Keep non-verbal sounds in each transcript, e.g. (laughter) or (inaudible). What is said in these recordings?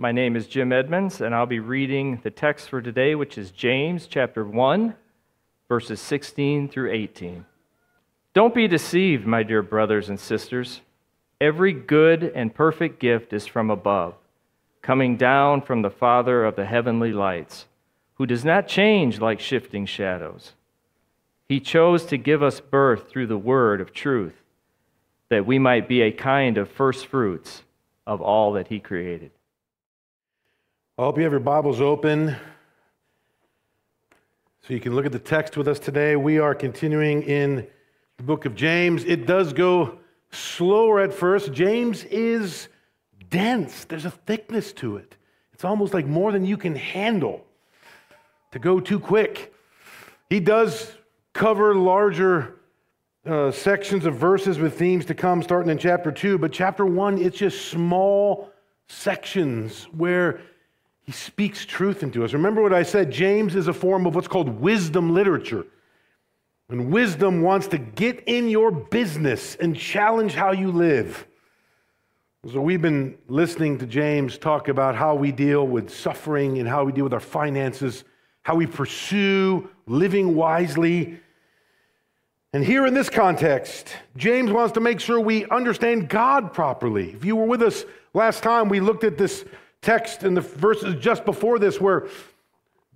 My name is Jim Edmonds, and I'll be reading the text for today, which is James chapter 1, verses 16 through 18. Don't be deceived, my dear brothers and sisters. Every good and perfect gift is from above, coming down from the Father of the heavenly lights, who does not change like shifting shadows. He chose to give us birth through the word of truth, that we might be a kind of first fruits of all that He created. I hope you have your Bibles open so you can look at the text with us today. We are continuing in the book of James. It does go slower at first. James is dense, there's a thickness to it. It's almost like more than you can handle to go too quick. He does cover larger uh, sections of verses with themes to come starting in chapter 2, but chapter 1, it's just small sections where he speaks truth into us. Remember what I said? James is a form of what's called wisdom literature. And wisdom wants to get in your business and challenge how you live. So, we've been listening to James talk about how we deal with suffering and how we deal with our finances, how we pursue living wisely. And here in this context, James wants to make sure we understand God properly. If you were with us last time, we looked at this text in the verses just before this where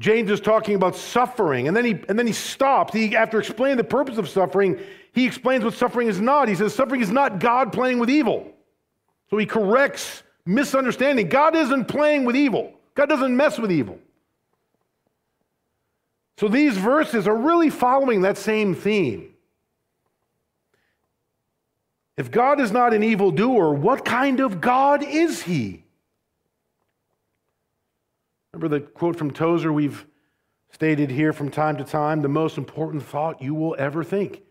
James is talking about suffering, and then he, and then he stops. He, after explaining the purpose of suffering, he explains what suffering is not. He says, Suffering is not God playing with evil. So he corrects misunderstanding. God isn't playing with evil, God doesn't mess with evil. So these verses are really following that same theme. If God is not an evildoer, what kind of God is he? Remember the quote from Tozer we've stated here from time to time? The most important thought you will ever think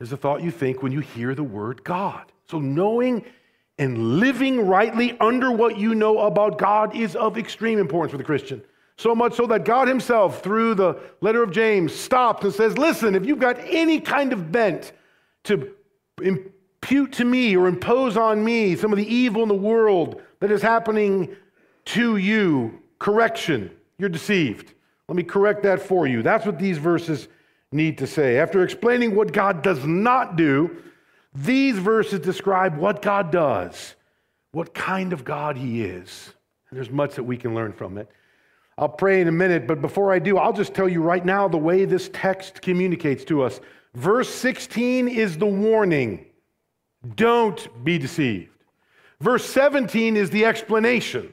is the thought you think when you hear the word God. So, knowing and living rightly under what you know about God is of extreme importance for the Christian. So much so that God Himself, through the letter of James, stops and says, Listen, if you've got any kind of bent to impute to me or impose on me some of the evil in the world that is happening to you, correction. You're deceived. Let me correct that for you. That's what these verses need to say. After explaining what God does not do, these verses describe what God does, what kind of God He is. And there's much that we can learn from it. I'll pray in a minute, but before I do, I'll just tell you right now the way this text communicates to us. Verse 16 is the warning don't be deceived. Verse 17 is the explanation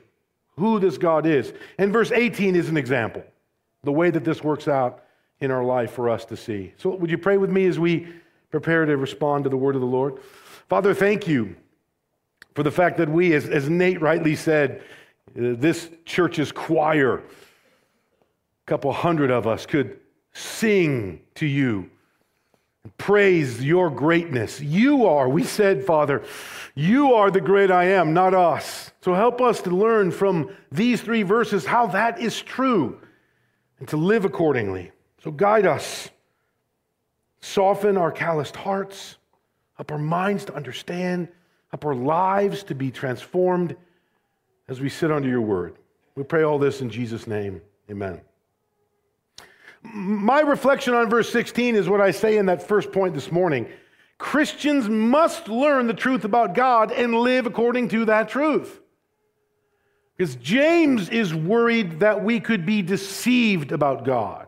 who this God is. And verse 18 is an example, the way that this works out in our life for us to see. So, would you pray with me as we prepare to respond to the word of the Lord? Father, thank you for the fact that we, as, as Nate rightly said, uh, this church's choir, a couple hundred of us, could sing to you praise your greatness. You are, we said, Father, you are the great I am, not us. So help us to learn from these three verses how that is true and to live accordingly. So guide us. Soften our calloused hearts, help our minds to understand, help our lives to be transformed as we sit under your word. We pray all this in Jesus' name. Amen. My reflection on verse 16 is what I say in that first point this morning. Christians must learn the truth about God and live according to that truth. Because James is worried that we could be deceived about God.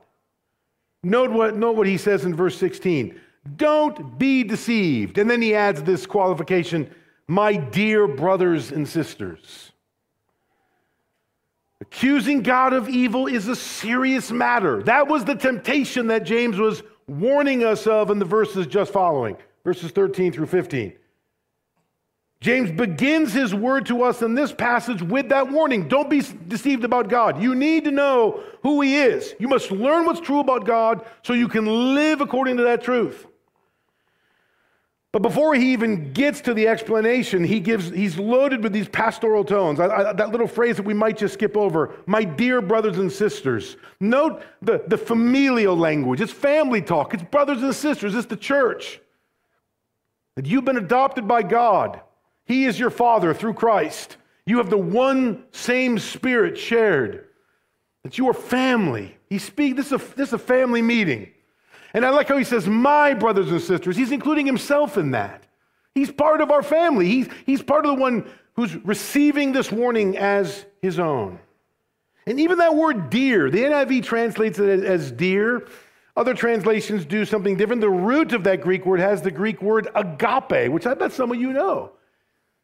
Note what, note what he says in verse 16 don't be deceived. And then he adds this qualification, my dear brothers and sisters. Accusing God of evil is a serious matter. That was the temptation that James was warning us of in the verses just following, verses 13 through 15. James begins his word to us in this passage with that warning. Don't be deceived about God. You need to know who he is. You must learn what's true about God so you can live according to that truth. But before he even gets to the explanation, he gives, he's loaded with these pastoral tones. I, I, that little phrase that we might just skip over, my dear brothers and sisters. Note the, the familial language. It's family talk, it's brothers and sisters, it's the church. That you've been adopted by God. He is your father through Christ. You have the one same spirit shared, that you are family. He speak, this, is a, this is a family meeting. And I like how he says, my brothers and sisters. He's including himself in that. He's part of our family. He's, he's part of the one who's receiving this warning as his own. And even that word dear, the NIV translates it as dear. Other translations do something different. The root of that Greek word has the Greek word agape, which I bet some of you know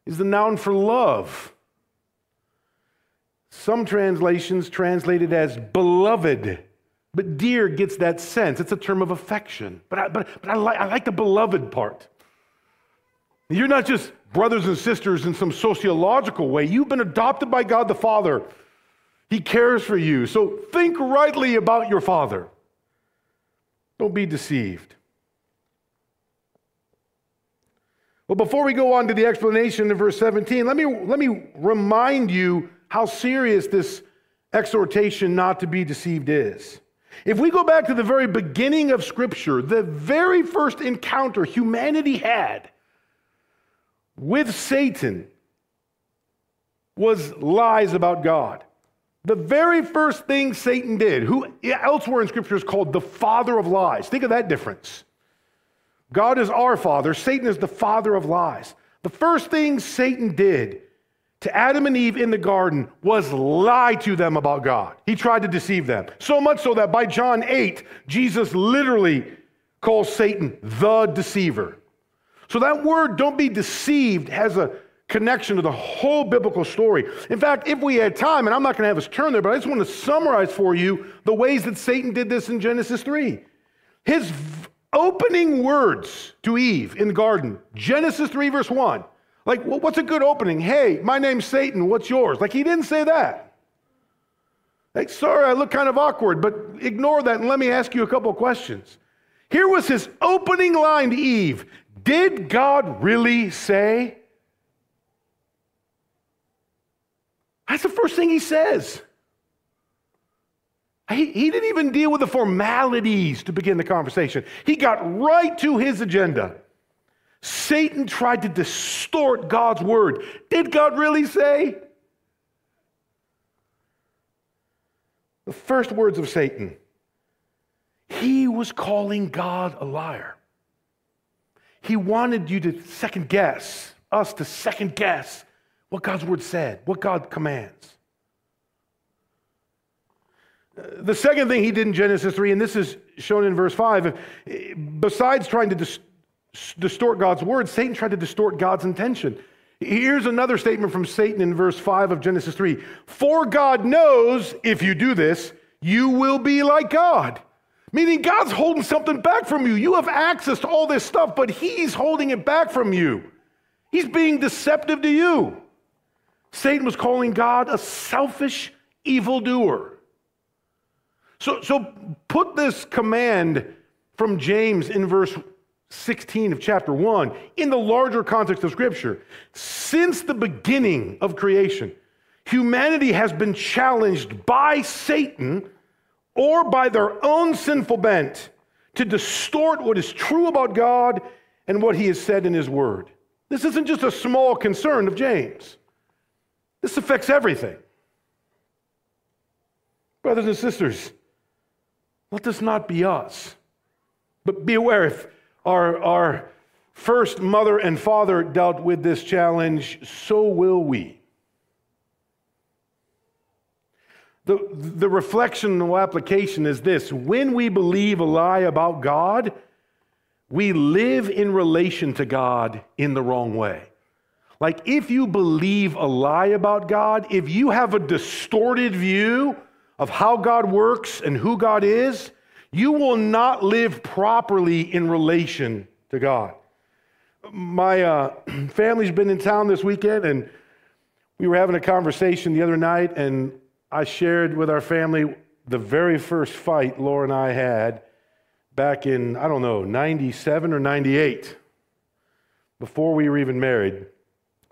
is the noun for love. Some translations translate it as beloved, but dear gets that sense. It's a term of affection. But I, but, but I, like, I like the beloved part. You're not just brothers and sisters in some sociological way. You've been adopted by God the Father. He cares for you. So think rightly about your Father. Don't be deceived. Well, before we go on to the explanation in verse 17, let me, let me remind you how serious this exhortation not to be deceived is. If we go back to the very beginning of Scripture, the very first encounter humanity had with Satan was lies about God. The very first thing Satan did, who elsewhere in Scripture is called the father of lies. Think of that difference. God is our father, Satan is the father of lies. The first thing Satan did to Adam and Eve in the garden was lie to them about God. He tried to deceive them. So much so that by John 8, Jesus literally calls Satan the deceiver. So that word, don't be deceived, has a connection to the whole biblical story. In fact, if we had time, and I'm not going to have us turn there, but I just want to summarize for you the ways that Satan did this in Genesis 3. His opening words to Eve in the garden, Genesis 3, verse 1. Like, what's a good opening? Hey, my name's Satan, what's yours? Like, he didn't say that. Like, sorry, I look kind of awkward, but ignore that and let me ask you a couple questions. Here was his opening line to Eve Did God really say? That's the first thing he says. He, he didn't even deal with the formalities to begin the conversation. He got right to his agenda. Satan tried to distort God's word. Did God really say? The first words of Satan, he was calling God a liar. He wanted you to second guess, us to second guess what God's word said, what God commands. The second thing he did in Genesis 3, and this is shown in verse 5, besides trying to dis- distort God's word, Satan tried to distort God's intention. Here's another statement from Satan in verse 5 of Genesis 3 For God knows if you do this, you will be like God. Meaning God's holding something back from you. You have access to all this stuff, but He's holding it back from you. He's being deceptive to you. Satan was calling God a selfish evildoer. So, so put this command from James in verse 16 of chapter 1 in the larger context of Scripture. Since the beginning of creation, humanity has been challenged by Satan or by their own sinful bent to distort what is true about God and what he has said in his word. This isn't just a small concern of James, this affects everything. Brothers and sisters, let this not be us. But be aware if our, our first mother and father dealt with this challenge, so will we. The, the reflectional application is this when we believe a lie about God, we live in relation to God in the wrong way. Like if you believe a lie about God, if you have a distorted view of how God works and who God is, you will not live properly in relation to God. My uh, (clears throat) family's been in town this weekend, and we were having a conversation the other night, and I shared with our family the very first fight Laura and I had back in, I don't know, 97 or 98, before we were even married. It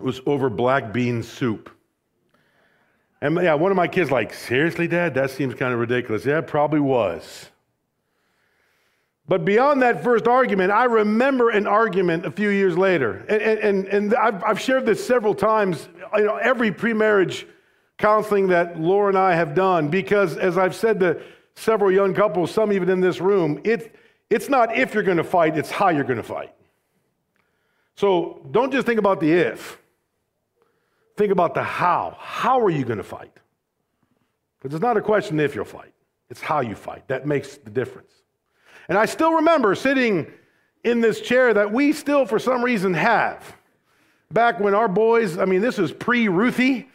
was over black bean soup. And yeah, one of my kids like, seriously, Dad? That seems kind of ridiculous. Yeah, it probably was. But beyond that first argument, I remember an argument a few years later. And, and, and I've, I've shared this several times, you know, every pre-marriage counseling that Laura and I have done, because as I've said to several young couples, some even in this room, it, it's not if you're going to fight, it's how you're going to fight. So don't just think about the if. Think about the how. How are you going to fight? Because it's not a question if you'll fight, it's how you fight. That makes the difference. And I still remember sitting in this chair that we still, for some reason, have. Back when our boys, I mean, this was pre Ruthie,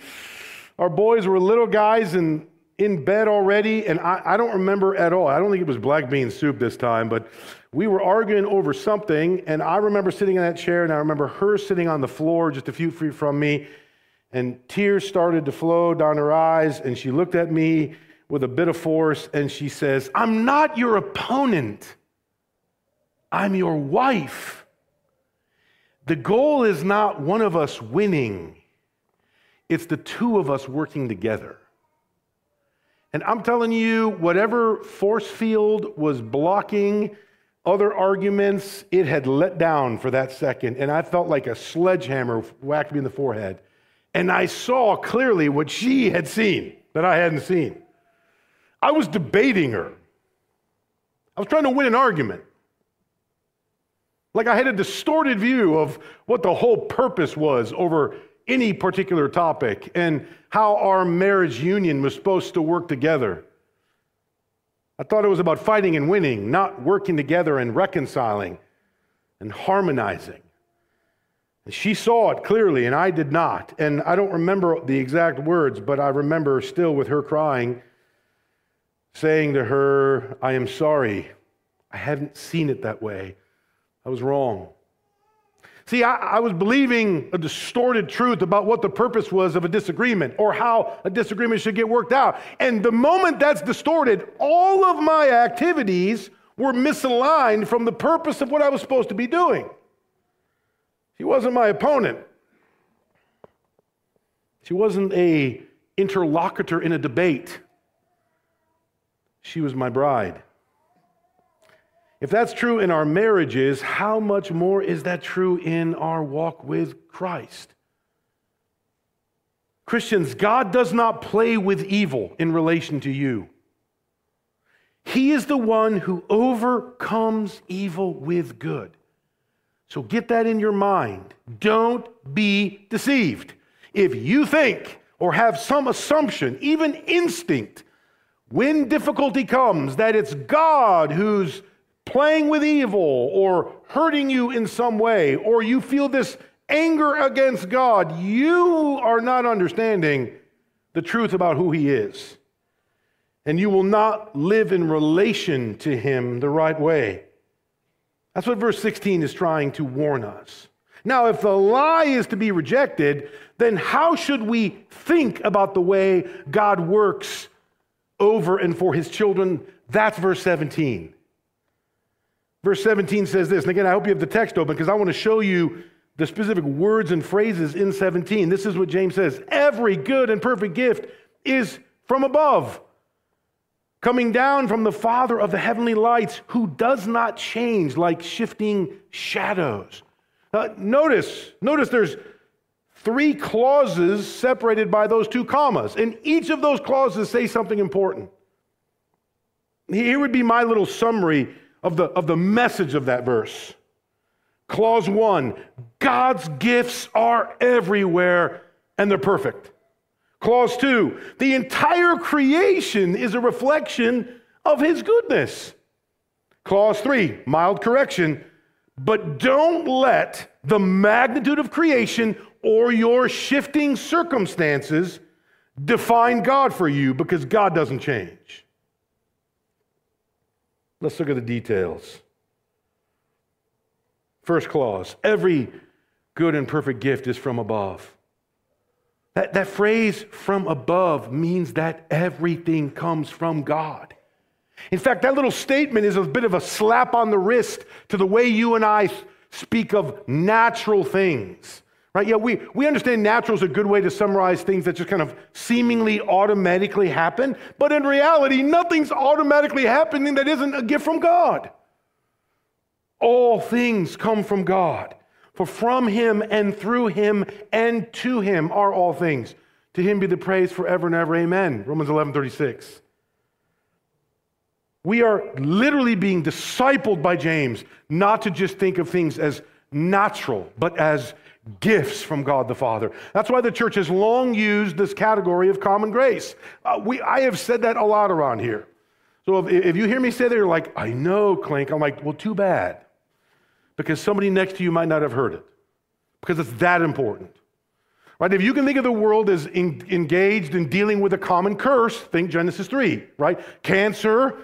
our boys were little guys and in bed already, and I, I, don't remember at all. I don't think it was black bean soup this time, but we were arguing over something, and I remember sitting in that chair, and I remember her sitting on the floor just a few feet from me, and tears started to flow down her eyes, and she looked at me with a bit of force, and she says, I'm not your opponent, I'm your wife. The goal is not one of us winning, it's the two of us working together. And I'm telling you, whatever force field was blocking other arguments, it had let down for that second. And I felt like a sledgehammer whacked me in the forehead. And I saw clearly what she had seen that I hadn't seen. I was debating her. I was trying to win an argument. Like I had a distorted view of what the whole purpose was over any particular topic and how our marriage union was supposed to work together. I thought it was about fighting and winning, not working together and reconciling and harmonizing. And she saw it clearly, and I did not. And I don't remember the exact words, but I remember still with her crying, saying to her, I am sorry. I hadn't seen it that way. I was wrong. See, I, I, was believing a distorted truth about what the purpose was of a disagreement or how a disagreement should get worked out. And the moment that's distorted, all of my activities were misaligned from the purpose of what I was supposed to be doing. She wasn't my opponent. She wasn't a interlocutor in a debate. She was my bride. If that's true in our marriages, how much more is that true in our walk with Christ? Christians, God does not play with evil in relation to you. He is the one who overcomes evil with good. So get that in your mind. Don't be deceived. If you think or have some assumption, even instinct, when difficulty comes, that it's God who's playing with evil or hurting you in some way, or you feel this anger against God, you are not understanding the truth about who He is. And you will not live in relation to Him the right way. That's what verse 16 is trying to warn us. Now, if the lie is to be rejected, then how should we think about the way God works over and for His children? That's verse 17. Verse 17 says this, and again, I hope you have the text open because I want to show you the specific words and phrases in 17. This is what James says Every good and perfect gift is from above, coming down from the Father of the heavenly lights, who does not change like shifting shadows. Uh, notice, notice there's three clauses separated by those two commas, and each of those clauses say something important. Here would be my little summary of the, of the message of that verse. Clause one God's gifts are everywhere and they're perfect. Clause two the entire creation is a reflection of his goodness. Clause three mild correction, but don't let the magnitude of creation or your shifting circumstances define God for you because God doesn't change. Let's look at the details. First clause every good and perfect gift is from above. That, that phrase, from above, means that everything comes from God. In fact, that little statement is a bit of a slap on the wrist to the way you and I speak of natural things. Right? Yeah, we, we understand natural is a good way to summarize things that just kind of seemingly automatically happen, but in reality, nothing's automatically happening that isn't a gift from God. All things come from God. For from him and through him and to him are all things. To him be the praise forever and ever. Amen. Romans 11 36. We are literally being discipled by James not to just think of things as natural, but as gifts from God the Father. That's why the church has long used this category of common grace. Uh, we, I have said that a lot around here. So if, if you hear me say that, you're like, I know, Clink. I'm like, well, too bad. Because somebody next to you might not have heard it. Because it's that important. Right? If you can think of the world as in, engaged in dealing with a common curse, think Genesis 3, right? Cancer,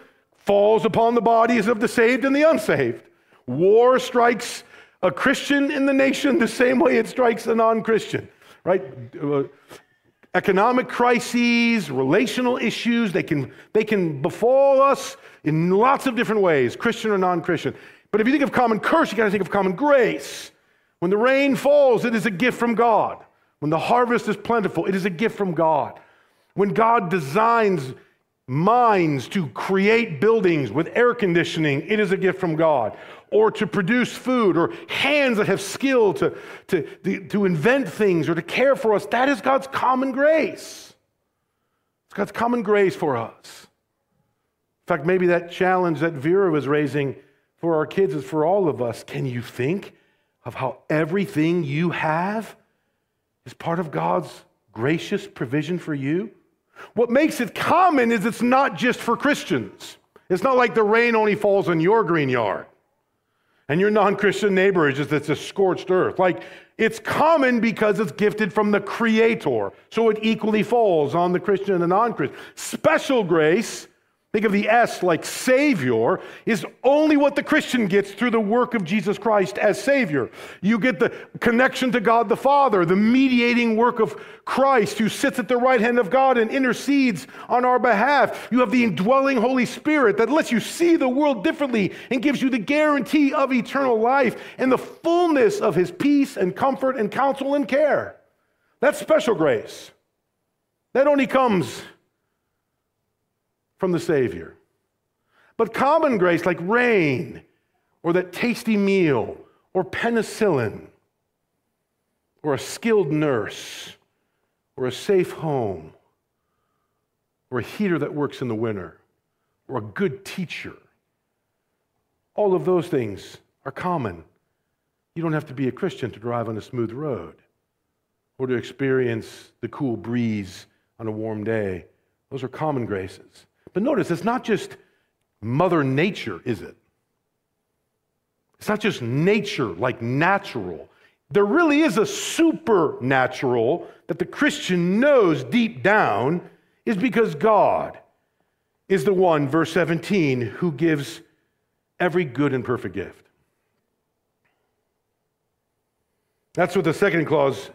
falls upon the bodies of the saved and the unsaved. War strikes a Christian in the nation the same way it strikes a non Christian, right? Uh, economic crises, relational issues, they can, they can befall us in lots of different ways, Christian or non Christian. But if you think of common curse, you got to think of common grace. When the rain falls, it is a gift from God. When the harvest is plentiful, it is a gift from God. When God designs minds to create buildings with air conditioning, it is a gift from God. Or to produce food, or hands that have skill to, to, to invent things or to care for us, that is God's common grace. It's God's common grace for us. In fact, maybe that challenge that Vera was raising for our kids is for all of us. Can you think of how everything you have is part of God's gracious provision for you? What makes it common is it's not just for Christians. It's not like the rain only falls on your green yard and your non Christian neighbor is just it's a scorched earth. Like it's common because it's gifted from the Creator. So it equally falls on the Christian and the non Christian. Special grace Think of the S like Savior, is only what the Christian gets through the work of Jesus Christ as Savior. You get the connection to God the Father, the mediating work of Christ who sits at the right hand of God and intercedes on our behalf. You have the indwelling Holy Spirit that lets you see the world differently and gives you the guarantee of eternal life and the fullness of His peace and comfort and counsel and care. That's special grace. That only comes from the Savior. But common grace, like rain, or that tasty meal, or penicillin, or a skilled nurse, or a safe home, or a heater that works in the winter, or a good teacher, all of those things are common. You don't have to be a Christian to drive on a smooth road or to experience the cool breeze on a warm day. Those are common graces. But notice, it's not just Mother Nature, is it? It's not just nature, like natural. There really is a supernatural that the Christian knows deep down is because God is the one, verse 17, who gives every good and perfect gift. That's what the second clause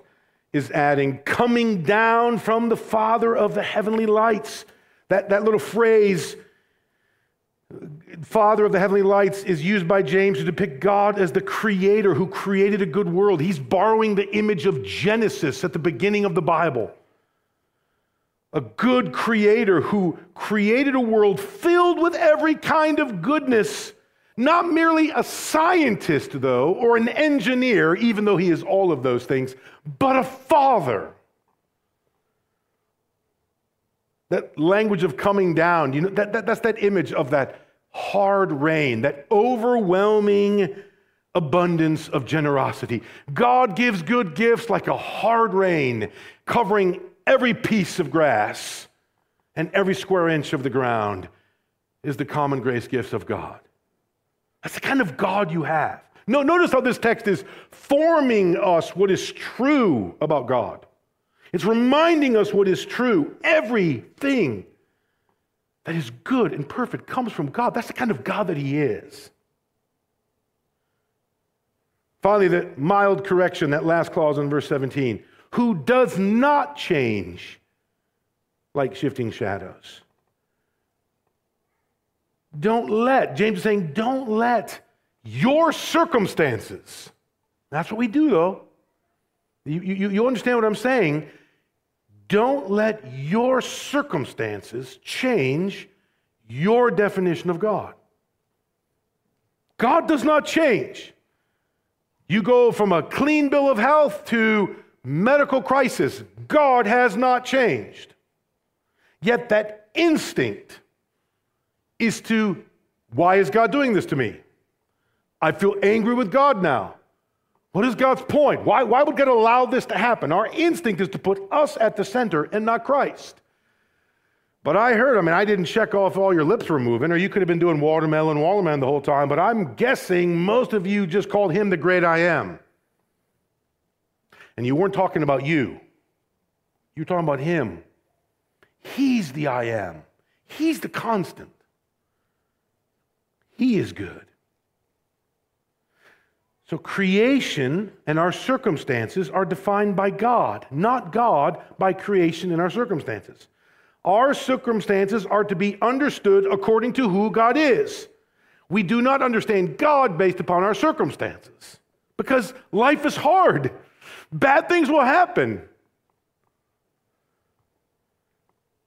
is adding coming down from the Father of the heavenly lights that, that little phrase, Father of the heavenly lights, is used by James to depict God as the creator who created a good world. He's borrowing the image of Genesis at the beginning of the Bible. A good creator who created a world filled with every kind of goodness. Not merely a scientist, though, or an engineer, even though he is all of those things, but a father That language of coming down, you know, that, that, that's that image of that hard rain, that overwhelming abundance of generosity. God gives good gifts like a hard rain, covering every piece of grass and every square inch of the ground is the common grace gifts of God. That's the kind of God you have. No, notice how this text is forming us what is true about God. It's reminding us what is true. Everything that is good and perfect comes from God. That's the kind of God that He is. Finally, the mild correction, that last clause in verse 17, who does not change like shifting shadows. Don't let, James is saying, don't let your circumstances, that's what we do though. You, you, you understand what I'm saying? Don't let your circumstances change your definition of God. God does not change. You go from a clean bill of health to medical crisis. God has not changed. Yet that instinct is to, why is God doing this to me? I feel angry with God now. What is God's point? Why, why would God allow this to happen? Our instinct is to put us at the center and not Christ. But I heard, I mean, I didn't check off all your lips were moving, or you could have been doing watermelon, watermelon the whole time, but I'm guessing most of you just called him the great I am. And you weren't talking about you, you were talking about him. He's the I am, he's the constant. He is good. So, creation and our circumstances are defined by God, not God by creation and our circumstances. Our circumstances are to be understood according to who God is. We do not understand God based upon our circumstances because life is hard. Bad things will happen.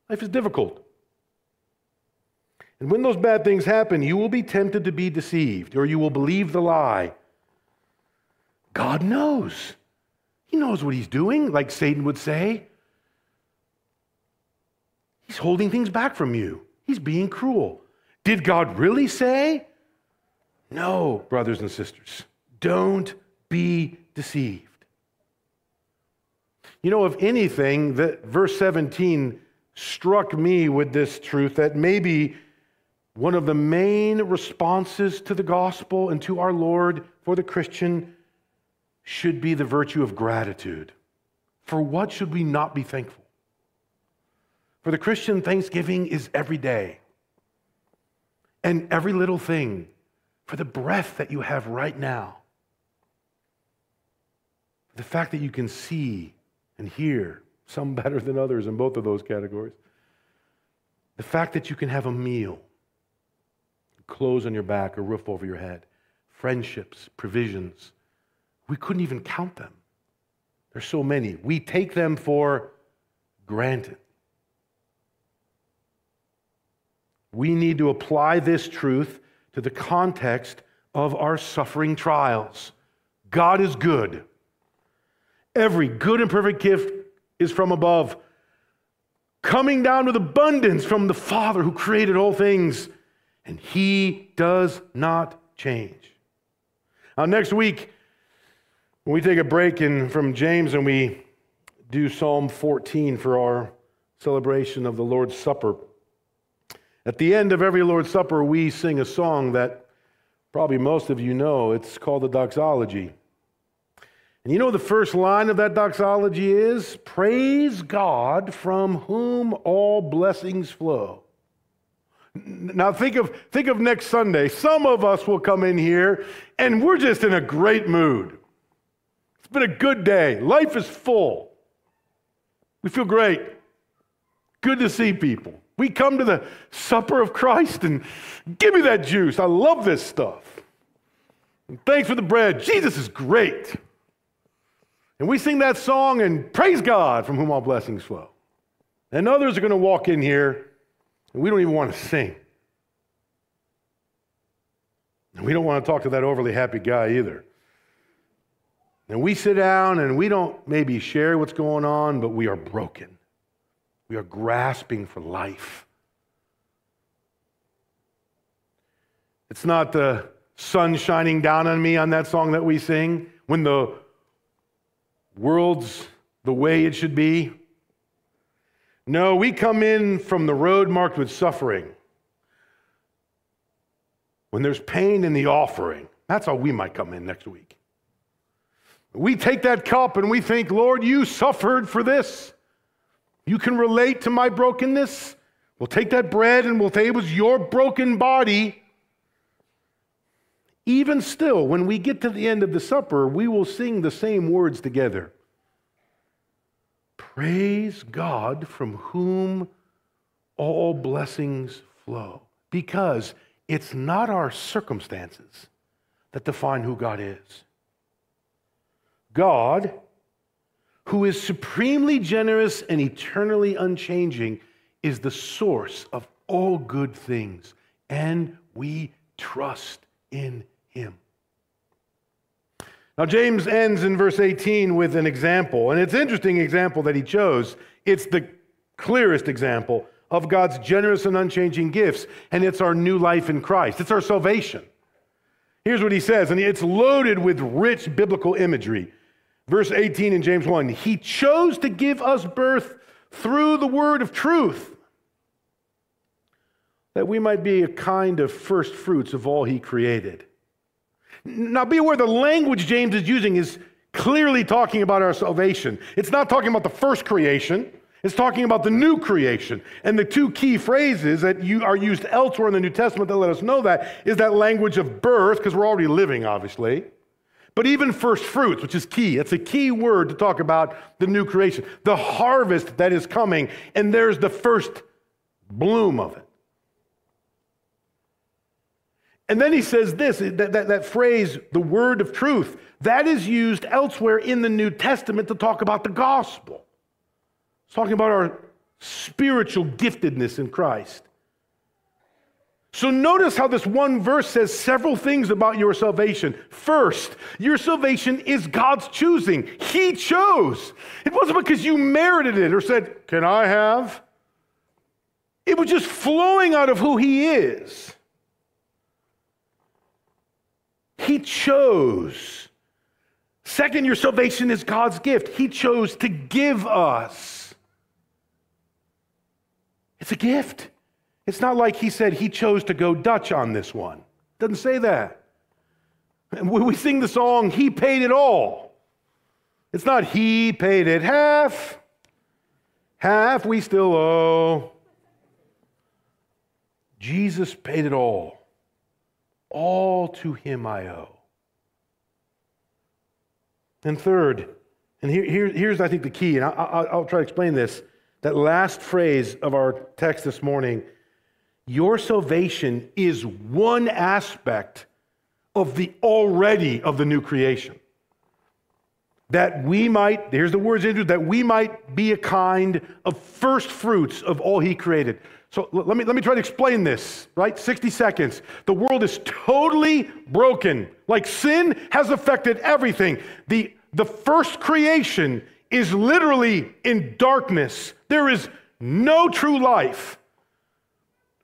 Life is difficult. And when those bad things happen, you will be tempted to be deceived or you will believe the lie God knows. He knows what he's doing, like Satan would say. He's holding things back from you, he's being cruel. Did God really say? No, brothers and sisters, don't be deceived. You know, if anything, that verse 17 struck me with this truth that maybe one of the main responses to the gospel and to our Lord for the Christian should be the virtue of gratitude. For what should we not be thankful? For the Christian, thanksgiving is every day and every little thing for the breath that you have right now, the fact that you can see and hear, some (laughs) better than others in both of those categories, the fact that you can have a meal, clothes on your back, a roof over your head, friendships, provisions we couldn't even count them. There's so many. We take them for granted. We need to apply this truth to the context of our suffering trials. God is good. Every good and perfect gift is from above, coming down with abundance from the Father who created all things, and He does not change. Now, next week, when we take a break in, from James and we do Psalm 14 for our celebration of the Lord's Supper, at the end of every Lord's Supper, we sing a song that probably most of you know. It's called the Doxology. And you know the first line of that doxology is Praise God from whom all blessings flow. Now think of, think of next Sunday. Some of us will come in here and we're just in a great mood been a good day. Life is full. We feel great. Good to see people. We come to the supper of Christ and give me that juice. I love this stuff. And thanks for the bread. Jesus is great. And we sing that song and praise God from whom all blessings flow. And others are going to walk in here and we don't even want to sing. And we don't want to talk to that overly happy guy either. And we sit down and we don't maybe share what's going on, but we are broken. We are grasping for life. It's not the sun shining down on me on that song that we sing when the world's the way it should be. No, we come in from the road marked with suffering. When there's pain in the offering, that's how we might come in next week. We take that cup and we think, Lord, you suffered for this. You can relate to my brokenness. We'll take that bread and we'll say it was your broken body. Even still, when we get to the end of the supper, we will sing the same words together Praise God from whom all blessings flow. Because it's not our circumstances that define who God is. God, who is supremely generous and eternally unchanging, is the source of all good things, and we trust in Him. Now, James ends in verse 18 with an example, and it's an interesting example that he chose. It's the clearest example of God's generous and unchanging gifts, and it's our new life in Christ. It's our salvation. Here's what he says, and it's loaded with rich biblical imagery. Verse 18 in James 1 He chose to give us birth through the word of truth, that we might be a kind of first fruits of all he created. Now, be aware the language James is using is clearly talking about our salvation. It's not talking about the first creation, it's talking about the new creation. And the two key phrases that you are used elsewhere in the New Testament that let us know that is that language of birth, because we're already living, obviously. But even first fruits, which is key. It's a key word to talk about the new creation, the harvest that is coming, and there's the first bloom of it. And then he says this that, that, that, phrase, the word of truth, that is used elsewhere in the New Testament to talk about the gospel. It's talking about our spiritual giftedness in Christ. So notice how this one verse says several things about your salvation. First, your salvation is God's choosing. He chose. It wasn't because you merited it or said, Can I have? It was just flowing out of who He is. He chose. Second, your salvation is God's gift. He chose to give us. It's a gift. It's not like he said he chose to go Dutch on this one. It doesn't say that. When we sing the song, He paid it all. It's not He paid it half, half we still owe. Jesus paid it all. All to him I owe. And third, and here, here, here's, I think, the key, and I, will try to explain this. That last phrase of our text this morning your salvation is one aspect of the already of the new creation. That we might, here's the words into that we might be a kind of first fruits of all he created. So let me, let me try to explain this, right? 60 seconds. The world is totally broken. Like sin has affected everything. The, the first creation is literally in darkness. There is no true life.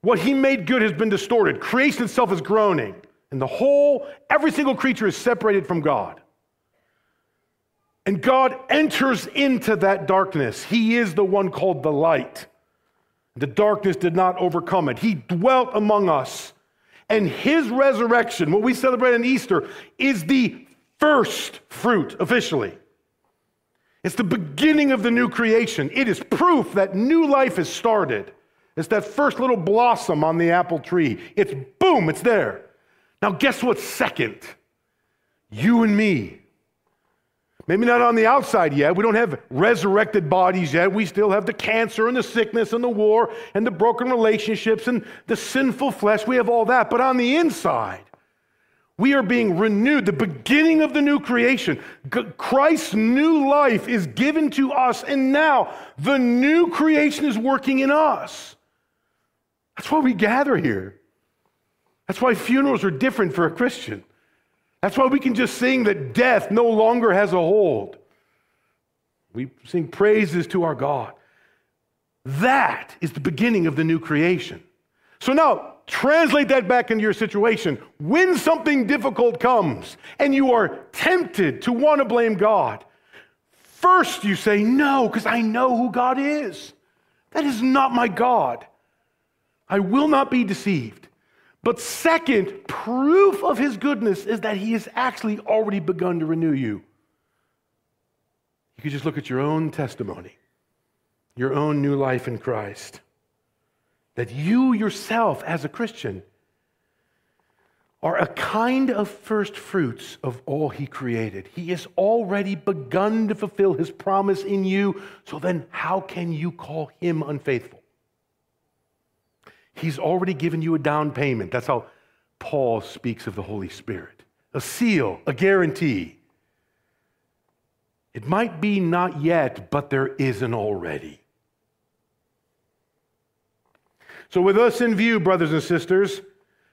What he made good has been distorted. Creation itself is groaning. And the whole, every single creature is separated from God. And God enters into that darkness. He is the one called the light. The darkness did not overcome it. He dwelt among us. And his resurrection, what we celebrate on Easter, is the first fruit officially. It's the beginning of the new creation. It is proof that new life has started. It's that first little blossom on the apple tree. It's boom, it's there. Now, guess what's second? You and me. Maybe not on the outside yet. We don't have resurrected bodies yet. We still have the cancer and the sickness and the war and the broken relationships and the sinful flesh. We have all that. But on the inside, we are being renewed, the beginning of the new creation. Christ's new life is given to us, and now the new creation is working in us. That's why we gather here. That's why funerals are different for a Christian. That's why we can just sing that death no longer has a hold. We sing praises to our God. That is the beginning of the new creation. So now, translate that back into your situation. When something difficult comes and you are tempted to want to blame God, first you say, No, because I know who God is. That is not my God. I will not be deceived. But second, proof of his goodness is that he has actually already begun to renew you. You could just look at your own testimony, your own new life in Christ. That you yourself, as a Christian, are a kind of first fruits of all he created. He has already begun to fulfill his promise in you. So then, how can you call him unfaithful? He's already given you a down payment. That's how Paul speaks of the Holy Spirit a seal, a guarantee. It might be not yet, but there is an already. So, with us in view, brothers and sisters,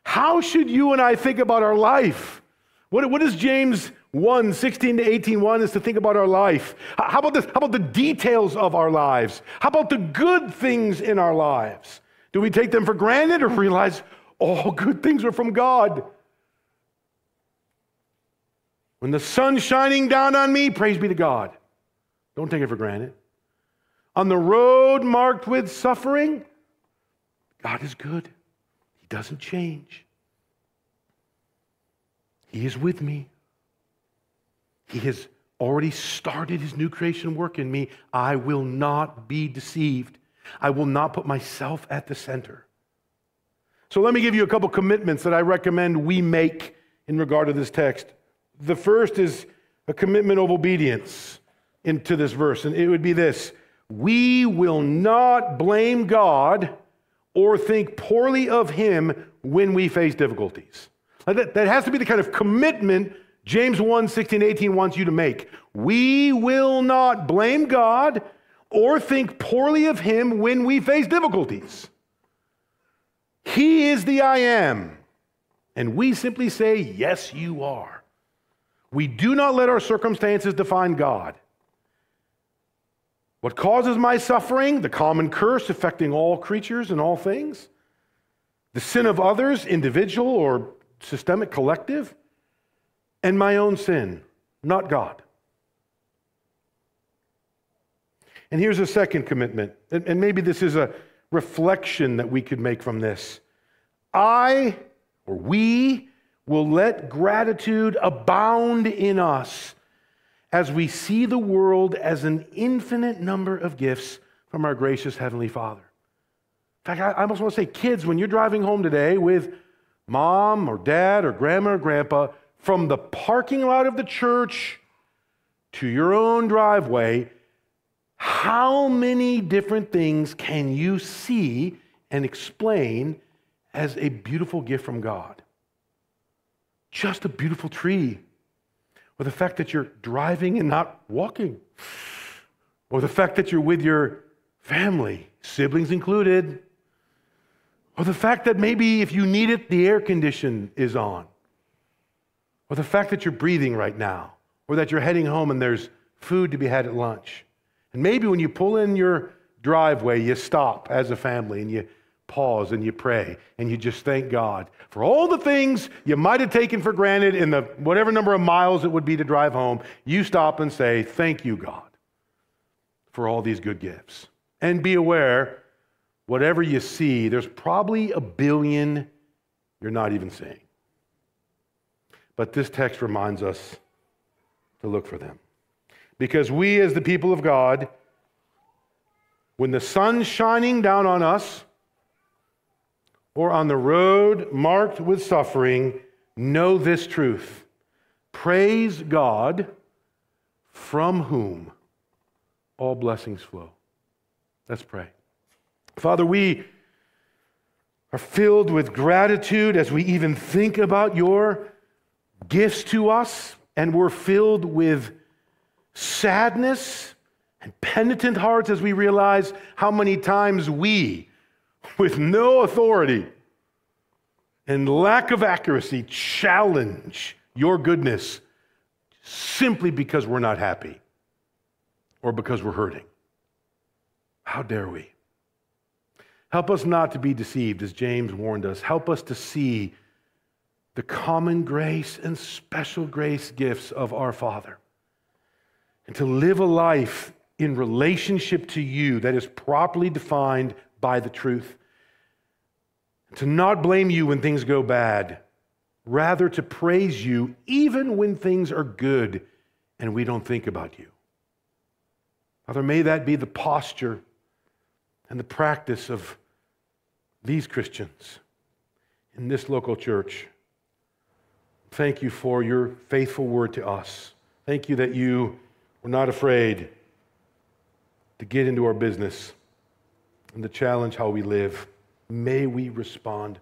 how should you and I think about our life? What, what is James 1, 16 to 18, 1 is to think about our life. How about this? How about the details of our lives? How about the good things in our lives? Do we take them for granted or realize all good things are from God? When the sun's shining down on me, praise be to God. Don't take it for granted. On the road marked with suffering, God is good. He doesn't change. He is with me. He has already started his new creation work in me. I will not be deceived. I will not put myself at the center. So let me give you a couple commitments that I recommend we make in regard to this text. The first is a commitment of obedience into this verse, and it would be this We will not blame God or think poorly of him when we face difficulties. That, has to be the kind of commitment James 1 16, 18 wants you to make. We will not blame God or think poorly of him when we face difficulties. He is the I am. And we simply say, Yes, you are. We do not let our circumstances define God. What causes my suffering? The common curse affecting all creatures and all things. The sin of others, individual or systemic, collective, and my own sin, not God. And here's a second commitment, and maybe this is a reflection that we could make from this. I, or we, will let gratitude abound in us as we see the world as an infinite number of gifts from our gracious Heavenly Father. In fact, I almost want to say, kids, when you're driving home today with mom or dad or grandma or grandpa, from the parking lot of the church to your own driveway, how many different things can you see and explain as a beautiful gift from God? Just a beautiful tree, or the fact that you're driving and not walking, or the fact that you're with your family, siblings included, or the fact that maybe if you need it, the air condition is on. Or the fact that you're breathing right now. Or that you're heading home and there's food to be had at lunch. And maybe when you pull in your driveway, you stop as a family and you pause and you pray and you just thank God for all the things you might have taken for granted in the whatever number of miles it would be to drive home. You stop and say, Thank you, God, for all these good gifts. And be aware whatever you see, there's probably a billion you're not even seeing. But this text reminds us to look for them. Because we, as the people of God, when the sun's shining down on us or on the road marked with suffering, know this truth. Praise God from whom all blessings flow. Let's pray. Father, we are filled with gratitude as we even think about your gifts to us, and we're filled with sadness and penitent hearts as we realize how many times we, with no authority and lack of accuracy, challenge your goodness simply because we're not happy or because we're hurting. How dare we? Help us not to be deceived, as James warned us. Help us to see the common grace and special grace gifts of our Father and to live a life in relationship to you that is properly defined by the truth. To not blame you when things go bad, rather to praise you even when things are good and we don't think about you. Father, may that be the posture and the practice of these Christians in this local church. Thank you for your faithful word to us. Thank you that you were not afraid to get into our business and to challenge how we live. May we respond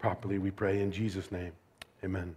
properly, we pray. In Jesus' name, amen.